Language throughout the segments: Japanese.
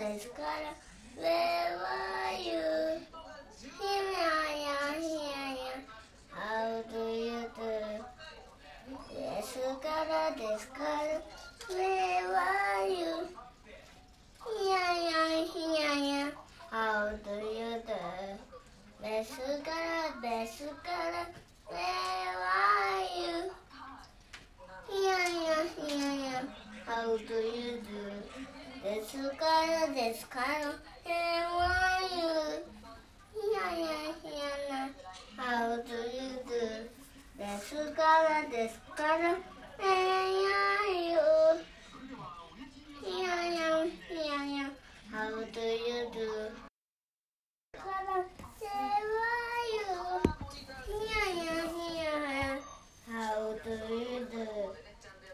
father's color. Where were you? Here I am, here How do you do? Where were you? Here I am, here How do you do? Where are you? Here I am, here How do you do? ですからですからへわゆひややひやなハウズユズですからですからへわゆひやひやひやなハウズユズからへわゆひやひやひやなハウズユズ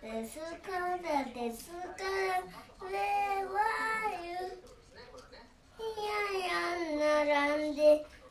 ですからですから